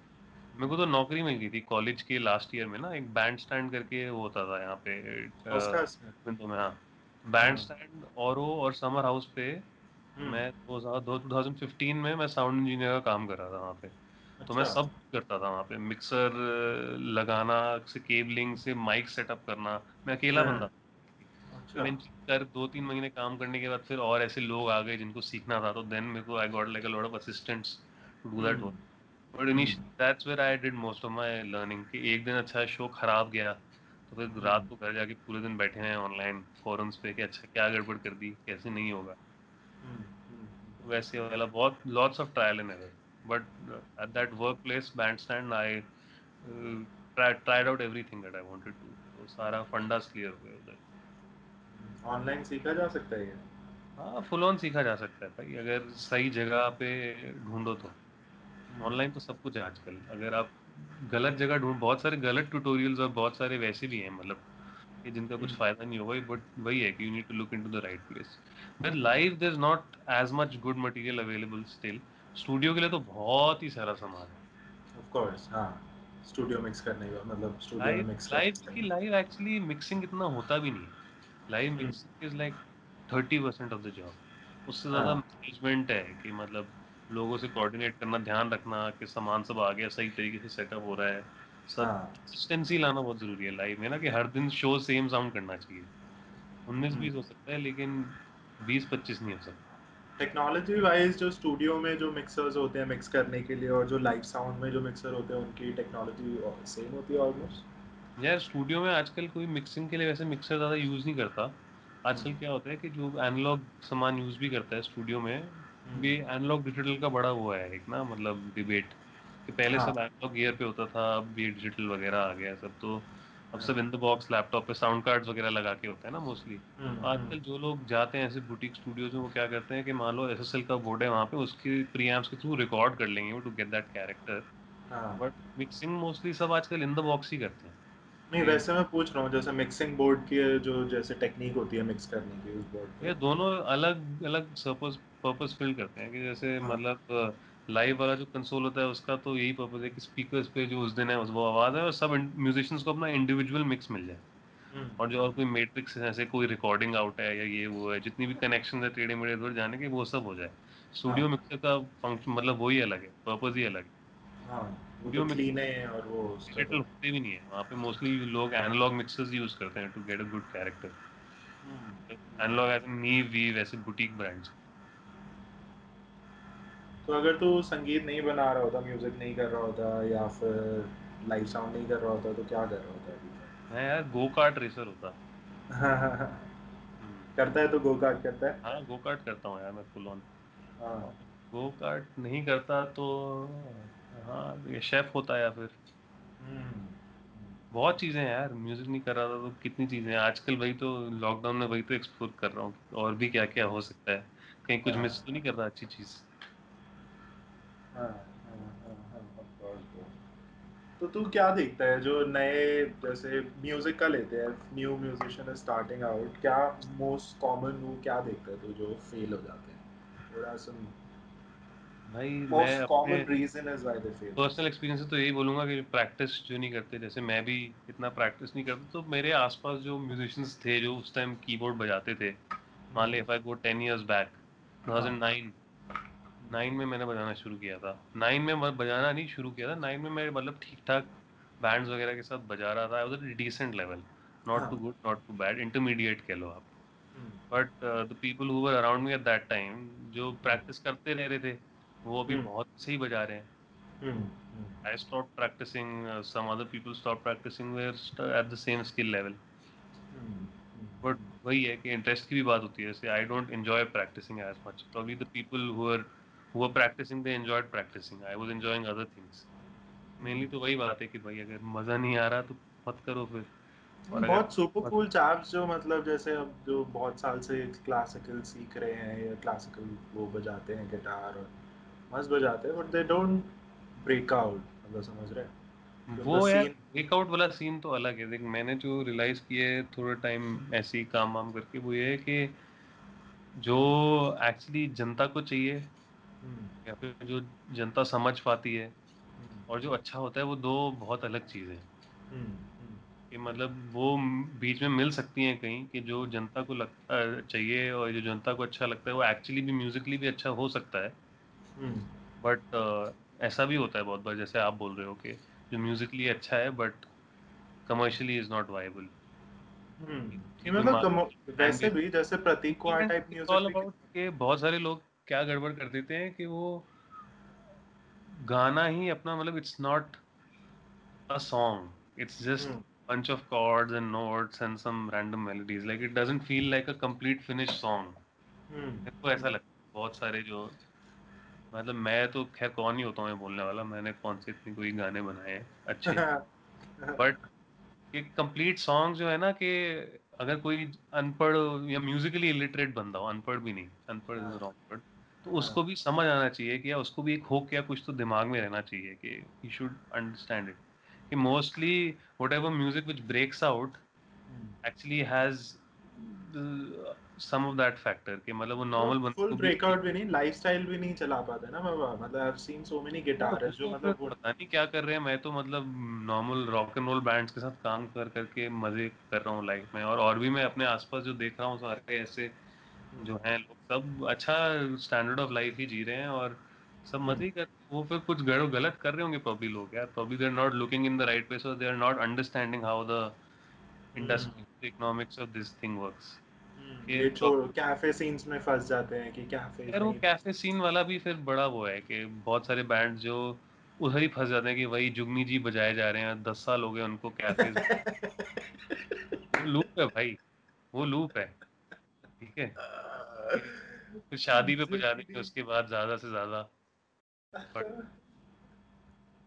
मेरे को तो नौकरी मिल गई थी कॉलेज के लास्ट ईयर में ना एक बैंड स्टैंड करके वो होता था यहाँ पे बिंदु में? हाँ। बैंड हाँ। स्टैंड औरो और समर हाउस पे हम्म। मैं दो हज़ार 2015 में मैं साउंड इंजीनियर का काम कर रहा था वहाँ पे। तो मैं अच्छा। सब करता था वहाँ पे मिक्सर लगाना से केबलिंग से माइक सेटअप करना। मैं अकेला हाँ। बंदा अच्छा। कर दो तीन महीने काम करने के बाद फिर और ऐसे लोग आ गए जिनको सीखना था तो देन मेरे को I got like a lot of assistants to do that work but initially that's where I did most of my learning कि एक दिन अच्छा शो खराब गया तो फिर रात को घर जाके पूरे दिन बैठे हैं ऑनलाइन फोरम्स पे कि अच्छा क्या गड़बड़ कर दी कैसे नहीं होगा। वैसे वाला बहुत lots of trial and error but at that workplace bandstand I tried out everything that I wanted to तो सारा फंडास क्लियर हो गया उधर। ऑनलाइन सीखा जा सकता है ये? हाँ फुल ऑन सीखा जा सकता है भाई अगर सही जगह पे ढूंढो तो। ऑनलाइन तो सब कुछ है आजकल। अगर आप गलत जगह ढूंढ बहुत सारे गलत ट्यूटोरियल्स और बहुत सारे वैसे भी हैं मतलब कि जिनका कुछ हम्म। फ़ायदा नहीं होगा बट वही है कि you need to look into the right place then live there is not as much good material available still studio के लिए तो बहुत ही सारा सामान है। ऑफ़ कोर्स हाँ। स्टूडियो मिक्स करने का मतलब स्टूडियो मिक्स लाइव का। लाइव एक्चुअली मिक्सिंग इतना होता भी नहीं live mixing is like thirty percent of the job उससे ज़्यादा हाँ। मैनेजमेंट है कि मतलब लोगों से कोऑर्डिनेट करना ध्यान रखना कि सामान सब आ गया सही तरीके से सेटअप हो रहा है सब कंसिस्टेंसी हाँ। लाना बहुत ज़रूरी है लाइफ में ना कि हर दिन शो सेम साउंड करना चाहिए उन्नीस बीस हम्म। हो सकता है लेकिन बीस पच्चीस नहीं हो सकता टेक्नोलॉजी वाइज जो स्टूडियो में जो मिक्सर्स होते हैं मिक्स करने के लिए और जो लाइव साउंड में जो मिक्सर होते हैं उनकी टेक्नोलॉजी सेम होती है ऑलमोस्ट यार स्टूडियो में आजकल कोई मिक्सिंग के लिए वैसे मिक्सर ज़्यादा यूज़ नहीं करता आजकल हम्म। क्या होता है कि जो एनालॉग सामान यूज़ भी करता है स्टूडियो में। भी एनालॉग डिजिटल का बड़ा हुआ है एक ना मतलब डिबेट कि पहले हाँ। सब एनालॉग गियर पे होता था अब ये डिजिटल वगैरह आ गया सब तो अब हाँ। सब इन द बॉक्स लैपटॉप पे साउंड कार्ड्स वगैरह लगा के होता है ना मोस्टली हम्म, आजकल जो लोग जाते हैं ऐसे बुटीक स्टूडियोज में वो क्या करते हैं कि मान लो एस का बोर्ड है वहाँ पे उसकी प्रीएम्प्स के थ्रू रिकॉर्ड कर लेंगे वो to get that character but mixing mostly सब आजकल इन द बॉक्स ही करते हैं। नहीं वैसे मैं पूछ रहा हूँ जैसे मिक्सिंग बोर्ड की जो जैसे टेक्निक होती है मिक्स करने की उस बोर्ड ये दोनों अलग अलग पर्पस पर्पस फिल करते हैं कि जैसे हाँ। मतलब लाइव वाला जो कंसोल होता है उसका तो यही पर्पस है कि स्पीकर्स पे जो उस दिन है उस वो आवाज़ है और सब म्यूजिशियंस को अपना इंडिविजुअल मिक्स मिल जाए। हम्म, और जो और कोई मैट्रिक्स है ऐसे कोई रिकॉर्डिंग आउट है या ये वो है जितनी भी कनेक्शन है टेढ़े मेढ़े इधर जाने के वो सब हो जाए। स्टूडियो हाँ। मिक्सर का फ़ंक्शन मतलब वही अलग है पर्पस ही अलग है। हाँ स्टूडियो तो मिक्सर है और वो डिजिटल तो होते भी नहीं है। वहाँ पे मोस्टली लोग एनालॉग मिक्सर्स यूज़ करते हैं to get a good character analog ऐसे नी वी वैसे बुटीक ब्रांड्स तो अगर तू संगीत नहीं बना रहा होता म्यूज़िक नहीं कर रहा होता या फिर लाइव साउंड नहीं कर रहा होता तो क्या कर रहा होता अभी मैं यार गो कार्ट रेसर होता। करता है तो गो कार्ट करता है? हाँ गो कार्ट करता हूँ यार मैं फुल ऑन हाँ। गो कार्ट नहीं करता तो हाँ ये शेफ होता है या फिर। हम्म, बहुत चीज़ें हैं यार म्यूज़िक नहीं कर रहा था तो कितनी चीज़ें हैं। आजकल वही तो लॉकडाउन में वही तो एक्सप्लोर कर रहा हूँ और भी क्या क्या हो सकता है। कहीं कुछ हाँ। मिस तो नहीं कर रहा अच्छी चीज़? हाँ हाँ हाँ हाँ. तो तू क्या देखता है? जो नए जैसे म्यूज़िक का लेते हैं न्यू म्यूजिशियन स्टार्टिंग आउट क्या मोस्ट कॉमन वो क्या देखता है तू जो फेल हो जाते हैं? थोड़ा सा भाई मैं most common reason is why they fail personal experience से तो यही बोलूँगा कि प्रैक्टिस जो नहीं करते जैसे मैं भी इतना प्रैक्टिस नहीं करता तो मेरे आसपास जो म्यूजिशियंस थे जो उस टाइम कीबोर्ड बजाते थे मान ले if I go ten years back हाँ। 2009 नाइन में मैंने बजाना शुरू किया था। नाइन में बजाना नहीं शुरू किया था। नाइन में मैं मतलब ठीक ठाक बैंड्स वगैरह के साथ बजा रहा था। I was decent level not too good not too bad intermediate कह लो आप। हम्म, but the people who were around me at that time जो प्रैक्टिस करते रह रहे थे वो अभी हम्म, बहुत सही बजा रहे हैं। हम्म, हम्म. Uh, some other people stopped practicing. We're st- at the same skill level. हम्म, बट हम्म, वही है कि इंटरेस्ट की भी बात होती है। जैसे I don't enjoy practicing as much probably the people who are they enjoyed practicing I was enjoying other things mainly तो वही बात है कि भाई अगर मज़ा नहीं आ रहा तो मत करो फिर। और हम्म। अगर बहुत सुपर कूल चैप्स जो मतलब जैसे अब जो बहुत साल से क्लासिकल सीख रहे हैं या क्लासिकल वो बजाते हैं गिटार और मस्त बजाते हैं but they don't break out मतलब समझ रहे हैं। वो उनका यार ब्रेकआउट वाला सीन तो अलग है। देख मैंने जो रियलाइज़ किया है थोड़ा टाइम ऐसे ही काम वाम करके वो ये है कि जो एक्चुअली जनता को चाहिए या फिर जो जनता समझ पाती है हम्म, और जो अच्छा होता है वो दो बहुत अलग चीज़ें हैं। हम्म, हम्म, कि मतलब वो बीच में मिल सकती हैं कहीं कि जो जनता को लगता चाहिए और जो जनता को अच्छा लगता है वो एक्चुअली भी म्यूजिकली भी अच्छा हो सकता है। हम्म, बट ऐसा भी होता है बहुत बार जैसे आप बोल रहे हो कि जो म्यूजिकली अच्छा है but commercially is not viable हम्म। कि फ़ैन वैसे भी जैसे प्रतीक कुहाड़ टाइप म्यूज़िक कि बहुत सारे लोग क्या गड़बड़ कर देते हैं कि वो गाना ही अपना मतलब इट्स नॉट. It's just हम्म, bunch of chords and notes and some random melodies. Like it doesn't feel like a complete finished song. हम्म, मेरे को ऐसा लगता है बहुत सारे जो मतलब मैं तो खैर कौन ही होता हूँ बोलने वाला मैंने कौन से इतनी कोई गाने बनाए अच्छे। बट ये कंप्लीट सॉन्ग जो है ना कि अगर कोई अनपढ़ या म्यूजिकली इलिटरेट बंदा हो अनपढ़ भी नहीं अनपढ़ इज़ रॉन्ग वर्ड तो हाँ, उसको भी समझ आना चाहिए कि या उसको भी एक होक या कुछ तो दिमाग में रहना चाहिए कि ही शुड अंडरस्टैंड इट कि mostly whatever music which breaks out. Actually has some of that factor कि मतलब वो नॉर्मल बंदे फुल ब्रेकआउट भी नहीं लाइफस्टाइल भी नहीं चला पाता ना बाबा। मतलब I have seen so many guitarists जो फिर मतलब वो पता नहीं क्या कर रहे हैं। मैं तो मतलब normal rock and roll bands के साथ काम कर करके मज़े कर रहा हूँ लाइफ में। और और भी मैं अपने आसपास जो देख रहा हूँ सारे ऐसे जो हैं लोग सब अच्छा स्टैंडर्ड ऑफ़ लाइफ ही जी रहे हैं और सब मज़े कर वो फिर कुछ गड़ो गलत कर रहे होंगे प्रॉब्ली लोग यार। Probably they are not looking in the right place और they are not understanding how the industry economics of this thing works ये छोड़ कैफ़े सीन्स में फंस जाते हैं कि कैफ़े यार वो कैफ़े सीन वाला भी फिर बड़ा वो है कि बहुत सारे बैंड जो उधर ही फंस जाते हैं कि वही जुगनी जी बजाए जा रहे हैं दस साल हो गए उनको कैफ़े लूप है भाई वो लूप है ठीक है? फिर शादी पे बजा देंगे उसके बाद ज़्यादा से ज़्यादा।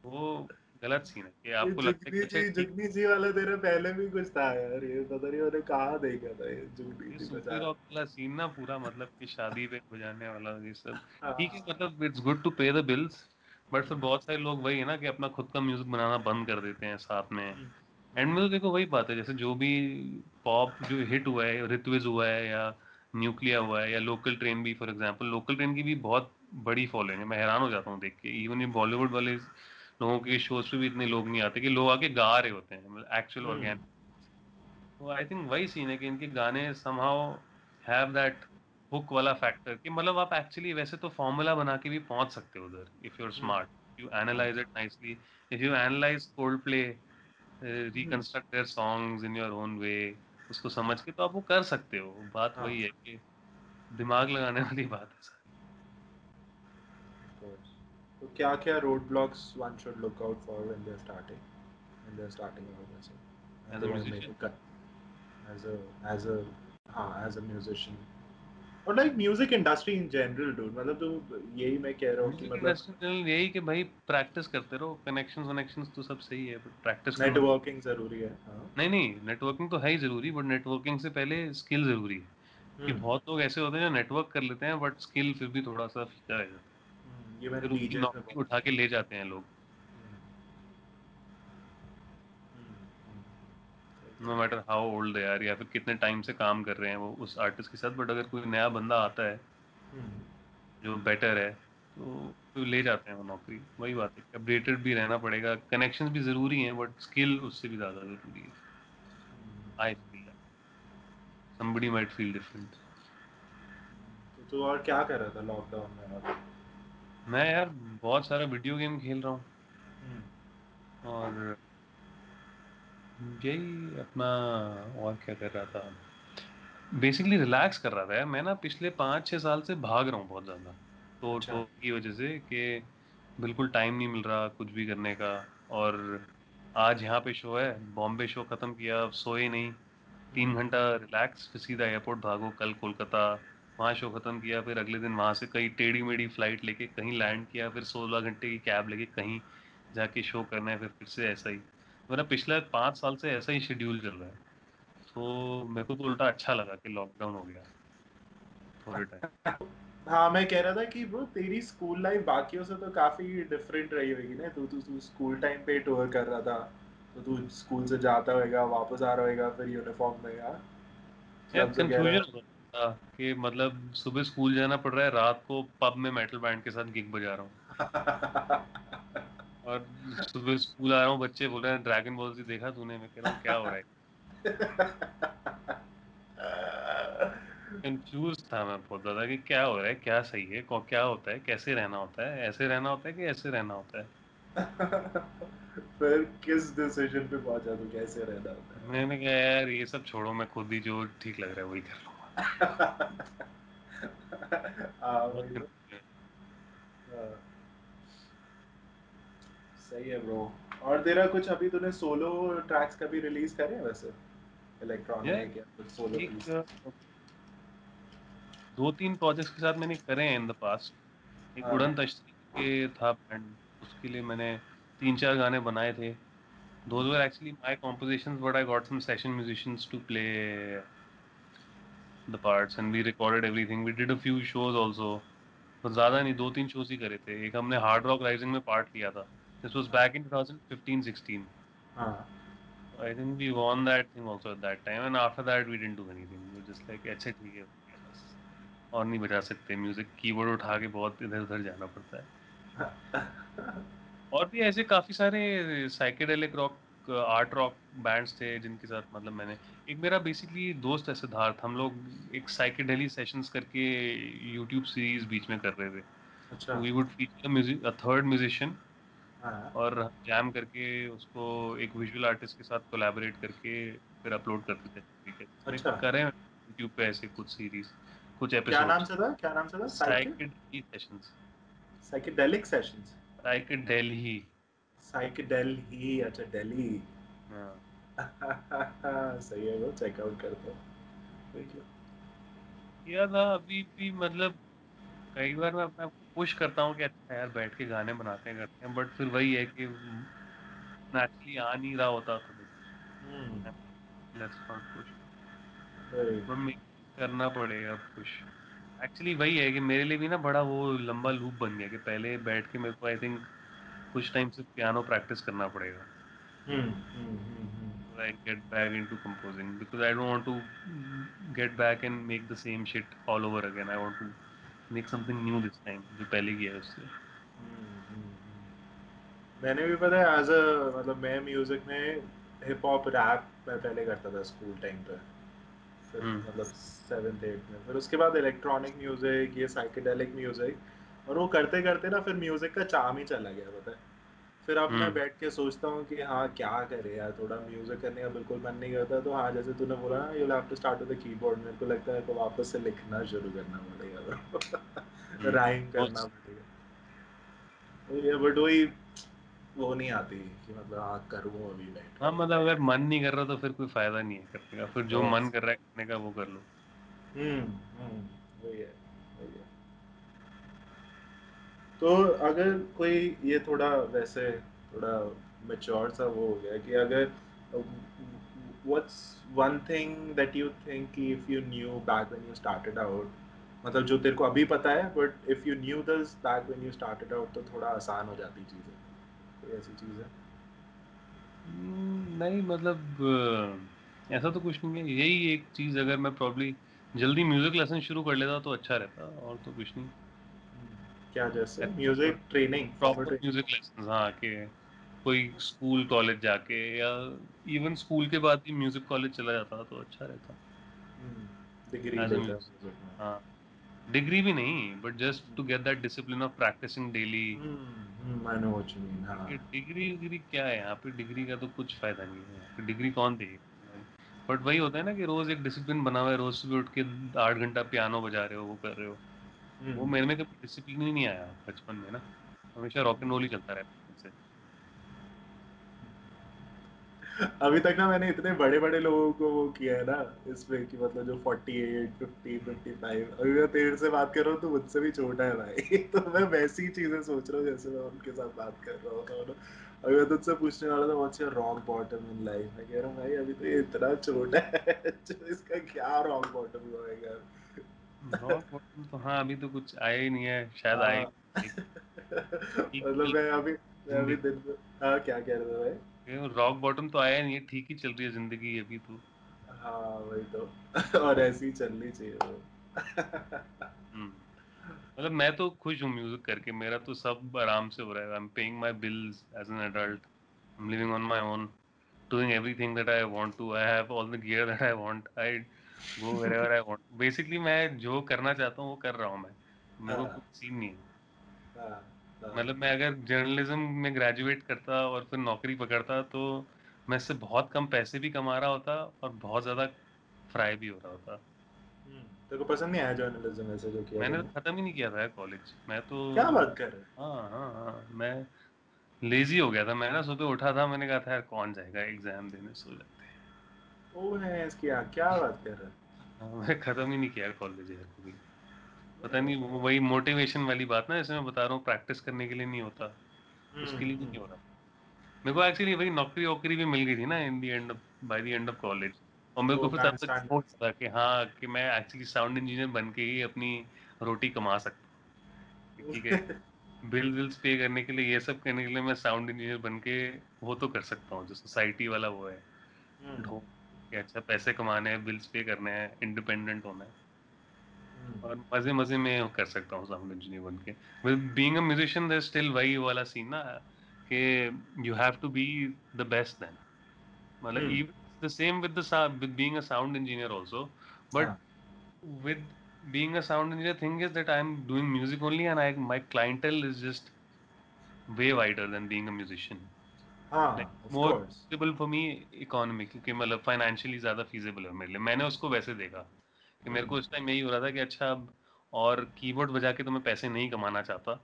वो गलत सीन है कि आपको लगता है कि जुगनी जी वाला तेरे पहले भी कुछ था यार ये पता नहीं मैंने कहाँ देखा था ये जुगनी जी वाला सीन ना पूरा मतलब कि शादी पे बजाने वाला ये सब। हाँ। ठीक है मतलब it's good to pay the bills but फिर बहुत सारे लोग वही है ना कि अपना खुद का म्यूज़िक बनाना बंद कर देते हैं साथ में। एंड में तो देखो वही बात है जैसे जो भी पॉप जो हिट हुआ है ऋत्विज हुआ है या न्यूक्लिया हुआ है या लोकल ट्रेन भी फॉर एग्जांपल लोकल ट्रेन की भी बहुत बड़ी फॉलोइंग है। मैं हैरान हो जाता हूँ देख के। इवन ये बॉलीवुड वाले लोगों के शोज़ पे भी इतने लोग नहीं आते कि लोग आके गा रहे होते हैं मतलब एक्चुअल ऑर्गेन तो आई थिंक वही सीन है कि इनके गाने समहाउ हैव दैट हुक वाला फैक्टर कि मतलब आप एक्चुअली वैसे तो फॉर्मूला बना के भी पहुँच सकते हो उधर if you are smart you analyse it nicely if you analyse Coldplay reconstruct their songs in your own way उसको समझ के तो आप वो कर सकते हो। बात हाँ. वही है कि दिमाग लगाने वाली बात है सर। तो क्या क्या road blocks one should look out for when they are starting when they are starting out as a musician as a as a हाँ एज अ म्यूजिशियन और like music industry in general dude मतलब तो यही मैं कह रहा हूँ कि मतलब यही कि भाई प्रैक्टिस करते रहो। कनेक्शंस कनेक्शंस तो सब सही है बट प्रैक्टिस नेटवर्किंग ज़रूरी है हाँ। नहीं नहीं नेटवर्किंग तो है ही ज़रूरी बट नेटवर्किंग से पहले स्किल ज़रूरी है। कि हम्म। बहुत लोग ऐसे होते हैं जो नेटवर्क कर लेते हैं बट स्किल फिर भी थोड़ा सा फीका है हम्म, ये मैंने उठा के ले जाते हैं लोग। No matter how old they are या फिर कितने टाइम से काम कर रहे हैं वो उस आर्टिस्ट के साथ बट अगर कोई नया बंदा आता है हम्म। जो बेटर है तो, तो ले जाते हैं वो नौकरी। वही बात है अपडेटेड भी रहना पड़ेगा। कनेक्शंस भी ज़रूरी हैं बट स्किल उससे भी ज़्यादा ज़रूरी है। I feel somebody might feel different. तो और क्या कर रहा था लॉकडाउन में मैं यार बहुत सारा वीडियो गेम खेल रहा हूँ। हम्म। और यही अपना और क्या कर रहा था। बेसिकली रिलैक्स कर रहा था। मैं ना पिछले पाँच छः साल से भाग रहा हूँ बहुत ज़्यादा। तो अच्छा। की वजह से कि बिल्कुल टाइम नहीं मिल रहा कुछ भी करने का। और आज यहाँ पे शो है। बॉम्बे शो ख़त्म किया अब सोए नहीं। तीन हम्म। घंटा रिलैक्स फिर सीधा एयरपोर्ट भागो कल कोलकाता। वहाँ शो ख़त्म किया फिर अगले दिन वहाँ से कहीं टेढ़ी मेढ़ी फ़्लाइट लेके कहीं लैंड किया फिर सोलह घंटे की कैब लेके कहीं जाके शो करना है फिर फिर से ऐसा ही। मेरा पिछले पाँच साल से ऐसा ही शेड्यूल चल रहा है। तो मेरे को तो उल्टा अच्छा लगा कि लॉकडाउन हो गया थोड़े टाइम हाँ मैं कह रहा था कि वो तेरी स्कूल लाइफ बाकियों से तो काफ़ी डिफरेंट रही होगी ना। तू तू तू स्कूल टाइम पे टूर कर रहा था तो तू स्कूल से जाता होगा वापस आ रहा होगा फिर यूनिफॉर्म में यार यार कंफ्यूजन था कि मतलब सुबह स्कूल जाना पड़ रहा है रात को पब में मेटल बैंड के साथ गिग बजा रहा हूँ। और सुबह स्कूल आ रहा हूँ बच्चे बोल रहे हैं ड्रैगन बॉल जी देखा तूने? मैं कह रहा हूँ क्या हो रहा है? कंफ्यूज था मैं बहुत ज़्यादा कि क्या हो रहा है क्या सही है क्या होता है कैसे रहना होता है ऐसे रहना होता है कि ऐसे रहना होता है? फिर किस डिसीज़न पे पहुँचा तू कैसे रहना होता है? मैंने कहा यार ये सब छोड़ो मैं खुद ही जो ठीक लग रहा है वही कर लूँगा. हाँ, तो। हाँ। सही है ब्रो और तेरा कुछ अभी तूने सोलो ट्रैक्स कभी रिलीज़ करे वैसे? इलेक्ट्रॉनिक या कुछ सोलो दो तीन प्रोजेक्ट्स के साथ मैंने करे हैं इन द पास्ट एक हाँ। उड़न तश्ती के था बैंड उसके लिए मैंने तीन चार गाने बनाए थे. Those were actually my compositions but i got some session musicians to play the parts and we recorded everything. We did a few shows also तो ज़्यादा नहीं दो तीन शोज़ ही करे थे. एक हमने हार्ड रॉक राइजिंग में पार्ट लिया था. दिस वाज बैक इन 2015 16 हाँ। I think we won that thing also at that time, and after that we didn't do anything. We were just like अच्छा ठीक है और नहीं बजा सकते म्यूज़िक कीबोर्ड उठा के बहुत इधर उधर जाना पड़ता है. और भी ऐसे काफ़ी सारे psychedelic rock art rock bands थे जिनके साथ मतलब मैंने एक मेरा बेसिकली दोस्त है सिद्धार्थ। हम लोग एक साइकेडेली सेशंस करके यूट्यूब सीरीज़ बीच में कर रहे थे। अच्छा। We would feature a third musician हाँ। और जैम करके उसको एक विजुअल आर्टिस्ट के साथ कोलैबोरेट करके फिर अपलोड करते थे ठीक है? अच्छा। करें यूट्यूब पे ऐसे कुछ सीरीज़ कुछ एपिसोड क्या नाम से था? क्या नाम से था? साइकिड Psychedelhi sessions psychedelic sessions Psychedelhi Psychedelhi अच्छा दिल्ली हाँ। सही है वो चेकआउट करते हैं। किया था अभी भी मतलब कई बार मैं अपने आप पुश करता हूँ कि अच्छा यार बैठ के गाने बनाते हैं करते हैं बट फिर वही है कि नेचुरली आ नहीं रहा होता तो लेट्स नॉट पुश करना पड़ेगा पुश एक्चुअली वही है कि मेरे लिए भी ना बड़ा वो लंबा लूप बन गया कि पहले बैठ के मेरे को आई थिंक कुछ टाइम से पियानो प्रैक्टिस करना पड़ेगा। Hmm hmm hmm hmm. Get back into composing because I don't want to get back and make the same shit all over again. I want to make something new this time जो पहले किया है उससे। मैंने भी पता है as a मतलब मैं म्यूज़िक में हिप हॉप रैप मैं पहले करता था स्कूल टाइम पे। फिर हम्म। मतलब सेवेंथ एट में। फिर उसके बाद इलेक्ट्रॉनिक म्यूज़िक ये साइकेडेलिक म्यूज़िक और वो करते करते ना फिर म्यूज़िक का चाम ही चला गया पता है। फिर अब मैं हम्म। बैठ के सोचता हूँ कि हाँ क्या करे यार थोड़ा म्यूज़िक करने का बिल्कुल मन नहीं करता। तो हाँ जैसे तूने बोला ना you have to start with the keyboard मेरे को लगता है कि वापस से लिखना शुरू करना पड़ेगा राइम करना पड़ेगा। बट वही वो नहीं आती कि मतलब हाँ करूँ अभी बैठ हाँ मतलब अगर मन नहीं कर रहा तो फिर कोई फ़ायदा नहीं है करने का। फिर जो मन कर रहा है करने का वो कर लो। हम्म हम्म वही है। तो अगर कोई ये थोड़ा वैसे थोड़ा मेच्योर सा वो हो गया कि अगर what's one thing that you think कि if you knew back when you started out मतलब जो तेरे को अभी पता है but if you knew this back when you started out तो थोड़ा आसान हो जाती चीज़ें। कोई ऐसी चीज़ है? हम्म, नहीं मतलब ऐसा तो कुछ नहीं है। यही एक चीज़ अगर मैं प्रॉब्ली जल्दी म्यूज़िक लेसन शुरू कर लेता तो अच्छा रहता और तो कुछ नहीं। क्या जैसे music training proper music lesson हाँ कि कोई स्कूल कॉलेज जाके या इवन स्कूल के बाद भी म्यूज़िक कॉलेज चला जाता तो अच्छा रहता। डिग्री में हाँ। डिग्री भी नहीं but just to get that discipline of practising daily I know what you mean हाँ। डिग्री डिग्री क्या है यहाँ पे डिग्री का तो कुछ फ़ायदा नहीं है डिग्री कौन देगी बट वही होता है ना कि रोज एक डिसिप्लिन बना हुआ है रोज सुबह उठ के आठ घंटा पियानो बजा रहे हो वो कर रहे हो। वो मेरे में कभी डिसिप्लिन ही नहीं आया बचपन में ना। हमेशा रॉक एंड रोल ही चलता रहता अभी तक ना मैंने इतने बड़े बड़े लोगों को वो किया है ना इसमें कि मतलब जो 48, 50, 55 अभी मैं तेरे से बात कर रहा हूँ तो मुझसे भी छोटा है भाई। तो मैं वैसी ही चीज़ें सोच रहा हूँ जैसे मैं उनके साथ बात कर रहा हूँ और अभी मैं तुझसे पूछने वाला था what's your rock bottom in life मैं कह रहा हूँ भाई अभी तो ये इतना छोटा है इसका क्या रॉक बॉटम होएगा रॉक बॉटम तो हाँ अभी तो कुछ आया ही नहीं है शायद आए मतलब मैं अभी मैं अभी दिन हाँ क्या कह रहे थे भाई? रॉक बॉटम तो आया नहीं है ठीक ही चल रही है ज़िंदगी अभी तो। हाँ वही तो। और ऐसी ही चलनी चाहिए हम्म। मतलब मैं तो खुश हूँ म्यूज़िक करके मेरा तो सब आराम से हो रहा है। I am paying my bills as an adult I am living on my own doing everything that I want to. I have all the gear that I want. I go wherever I want. Basically मैं जो करना चाहता हूँ वो कर रहा हूँ मैं। मेरे को हाँ। कुछ सीन नहीं है। हाँ, हाँ। मतलब मैं अगर जर्नलिज्म में ग्रेजुएट करता और फिर नौकरी पकड़ता तो मैं इससे बहुत कम पैसे भी कमा रहा होता और बहुत ज़्यादा फ्राई भी हो रहा होता। हम्म, तेरे को पसंद नहीं आया जर्नलिज्म ऐसे जो किया मैंने तो खत्म ही नहीं किया था कॉलेज मैं तो क्या बात कर रहे हैं? हाँ हाँ मैं लेजी हो गया था। मैं ना सुबह उठा था मैंने कहा था यार कौन जाएगा एग्ज़ाम देने? सो जाते है इसकी क्या बात कर रहे हैं? हाँ, मैं खत्म ही नहीं किया कॉलेज यार कभी। पता नहीं वो वही मोटिवेशन वाली बात ना जैसे मैं बता रहा हूँ प्रैक्टिस करने के लिए नहीं होता। उसके लिए भी नहीं हो रहा। मेरे को एक्चुअली वही नौकरी वोकरी भी मिल गई थी ना in the end by the end of college और मेरे को तक सोच था कि हाँ कि मैं एक्चुअली साउंड इंजीनियर बन के ही अपनी रोटी कमा सकता हूँ। ठीक है। बिल बिल्स पे करने के लिए ये सब करने के लिए मैं साउंड इंजीनियर बन के वो तो कर सकता हूँ जो सोसाइटी वाला वो है। हम्म, ढो कि अच्छा पैसे कमाने हैं बिल्स पे करने हैं इंडिपेंडेंट होना है हम्म, और मज़े मज़े में कर सकता हूँ साउंड इंजीनियर बन के being a musician there still वही वाला सीन ना कि you have to be the best then मतलब Hmm. even the same with the sound with being a sound engineer also but हाँ. with being a sound engineer thing is that i'm doing music only and i my clientele is just way wider musician हाँ economy क्योंकि मतलब financially ज़्यादा है मेरे लिए। मैंने उसको वैसे देखा कि मेरे को इस टाइम यही हो रहा था कि अच्छा अब और कीबोर्ड बजा के तो मैं पैसे नहीं कमाना चाहता।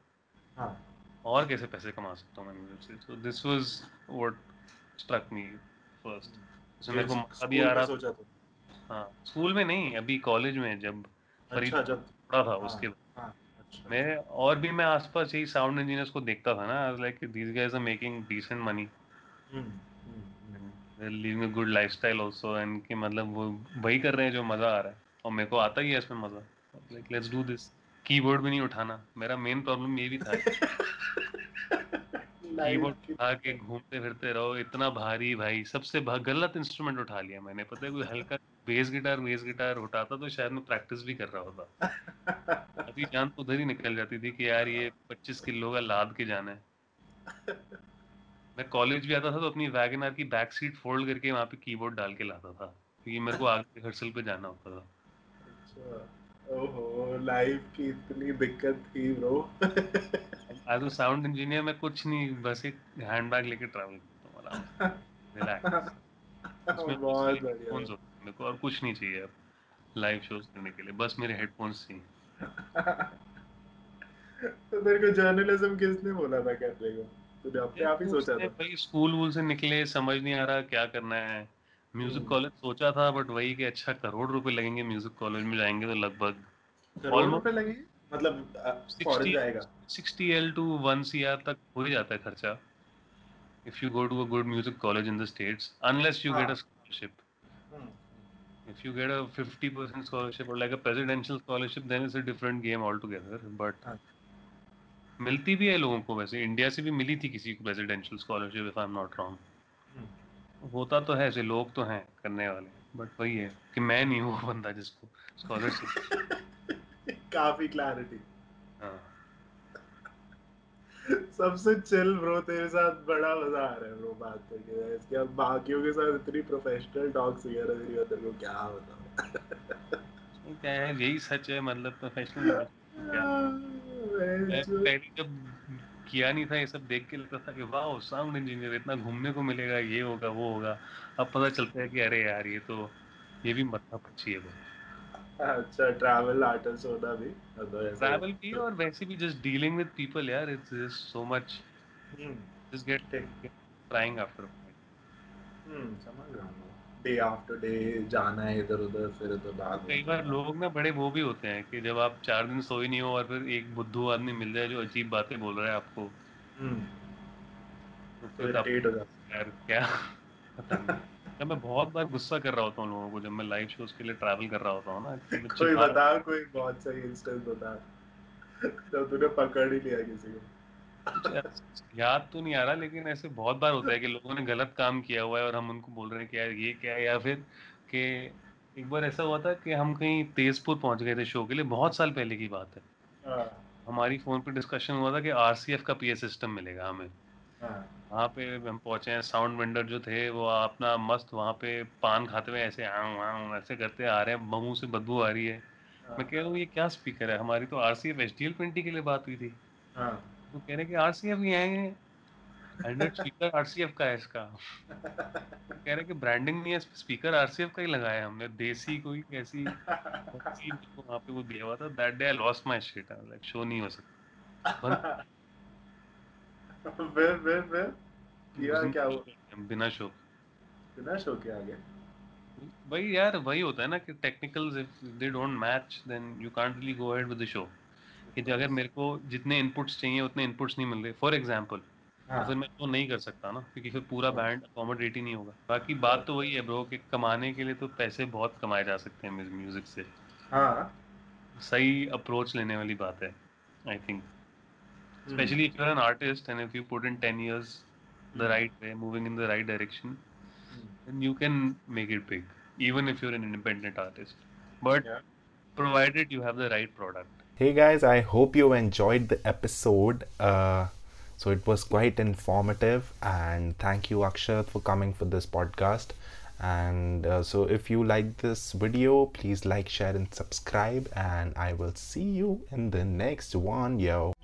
हाँ। और कैसे पैसे कमा सकता हूँ मैं म्यूज़िक से so this was what struck me first so मेरे को आ में रहा तो। हाँ स्कूल में नहीं अभी कॉलेज में जब फरीद अच्छा जब पढ़ा था हाँ, उसके हाँ। अच्छा मैं और भी मैं आसपास यही साउंड इंजीनियर्स को देखता था ना I was like these guys are making decent money. They living a good lifestyle also and कि मतलब वो वही कर रहे हैं जो मज़ा आ रहा है। और मेरे को आता ही है इसमें मज़ा। Like let's do this keyboard भी नहीं उठाना। मेरा मेन प्रॉब्लम ये भी था। कीबोर्ड उठा के घूमते फिरते रहो इतना भारी भाई। सबसे गलत इंस्ट्रूमेंट उठा लिया मैंने। पता है कोई हल्का बेस गिटार बेस गिटार उठाता तो शायद मैं प्रैक्टिस भी कर रहा होता। अभी जान तो उधर ही निकल जाती थी कि यार ये 25 किलो का लाद के जाना। है मैं कॉलेज भी आता था तो अपनी वैगन आर की बैक सीट फोल्ड करके वहाँ पे कीबोर्ड डाल के लाता था क्योंकि मेरे को आगे रिहर्सल पे जाना होता था। अच्छा ओहो लाइफ की इतनी दिक्कत थी bro as a sound engineer मैं कुछ नहीं बस एक हैंडबैग लेके ट्रैवल करता हूँ आराम रिलैक्स बहुत बढ़िया। मेरे को और कुछ नहीं चाहिए अब लाइव शोज़ करने के लिए बस मेरे हेडफोन्स चाहिए। तो तेरे को जर्नलिज्म किसने बोला था करने को तूने अपने आप ही सोचा था। भाई स्कूल वूल से निकले समझ नहीं आ रहा क्या करना है। म्यूज़िक हम्म। कॉलेज सोचा था बट वही कि अच्छा करोड़ रुपए लगेंगे म्यूज़िक कॉलेज में जाएँगे तो लगभग करोड़ रुपए लगेंगे? मतलब फॉरेन 60 जाएगा। 60 एल टू 1 सीआर तक हो ही जाता है खर्चा। If you go to a good music college in the States unless you get a. Scholarship if you get a 50% scholarship or like a presidential scholarship then it's a different game altogether. But हाँ। मिलती भी है लोगों को वैसे। India से भी मिली थी किसी को presidential scholarship if I am not wrong. होता तो है ऐसे लोग तो हैं करने वाले। बट वही है कि मैं नहीं हूँ वो बंदा जिसको स्कॉलरशिप काफ़ी क्लैरिटी हाँ। सबसे चिल ब्रो तेरे साथ बड़ा मज़ा आ रहा है ब्रो बात करके। इसके अब बाकियों के साथ इतनी प्रोफेशनल टॉक्स वगैरह मेरी तेरे को क्या बताऊँ? क्या है यही सच है मतलब प्रोफेशनल क्या? पहले जब किया नहीं था ये सब देख के लगता था कि वाह साउंड इंजीनियर इतना घूमने को मिलेगा ये होगा वो होगा। अब पता चलता है कि अरे यार ये तो ये भी मतलब अच्छी है बहुत अच्छा ट्रैवल आर्टिस्ट होना भी। ट्रैवल भी और वैसे भी जस्ट डीलिंग विद पीपल यार it's just so much just get trying after hmm समझ रहा हूँ। डे आफ्टर डे जाना है इधर उधर फिर तो कई बार लोग ना बड़े वो भी होते हैं कि जब आप चार दिन सोए नहीं हो और फिर एक बुद्धू आदमी मिल जाए जो अजीब बातें बोल रहा है आपको। हम्म। तो तो फिर जाता यार क्या? पता मैं बहुत बार गुस्सा कर रहा होता हूँ लोगों को जब मैं लाइव शोज़ के लिए ट्रैवल कर रहा होता हूँ ना कोई बता कोई बहुत सही इंस्टेंस बता। जब तूने पकड़ ही लिया किसी को। याद तो नहीं आ रहा लेकिन ऐसे बहुत बार होता है कि लोगों ने गलत काम किया हुआ है और हम उनको बोल रहे हैं कि यार ये क्या है या फिर कि एक बार ऐसा हुआ था कि हम कहीं तेजपुर पहुँच गए थे शो के लिए बहुत साल पहले की बात है। हाँ। हमारी फ़ोन पे डिस्कशन हुआ था कि आरसीएफ का पीए सिस्टम मिलेगा हमें। वहाँ पे हम पहुँचे हैं साउंड वेंडर जो थे वो अपना मस्त वहाँ पे पान खाते हुए ऐसे आऊँ आऊँ ऐसे करते आ रहे हैं मुँह से बदबू आ रही है। मैं कह रहा हूँ ये क्या स्पीकर है? हमारी तो आरसीएफ एचडीएल ट्वेंटी के लिए बात हुई थी। हाँ। तो कह रहे कि आरसीएफ ही आएँगे हंड्रेड स्पीकर आरसीएफ का है इसका। कह रहे कि ब्रांडिंग नहीं है स्पीकर आरसीएफ का ही लगाया हमने। देसी कोई ऐसी वहाँ पे वो दिया हुआ था that day I lost shit like show नहीं हो सकता। फिर फिर फिर किया क्या हुआ? बिना शो बिना शो के आगे। वही यार वही होता है ना कि technicals if they don't match then you can't really go ahead with the show कि अगर मेरे को जितने इनपुट्स चाहिए उतने इनपुट्स नहीं मिल रहे। फॉर एग्जांपल तो हाँ। फिर मैं तो नहीं कर सकता ना क्योंकि फिर पूरा बैंड अकोमोडेट ही नहीं होगा। बाकी बात तो वही है ब्रो कि कमाने के लिए तो पैसे बहुत कमाए जा सकते हैं म्यूज़िक से। हाँ। सही अप्रोच लेने वाली बात है I think especially if you're an artist and if you put in 10 years the right way moving in the right direction then you can make it big even if you're an independent artist but Yeah. provided you have the right product Hey guys, I hope you enjoyed the episode. Uh, So it was quite informative, and thank you, Akshat, for coming for this podcast. And uh, so, if you like this video, please like, share, and subscribe. And I will see you in the next one, yo.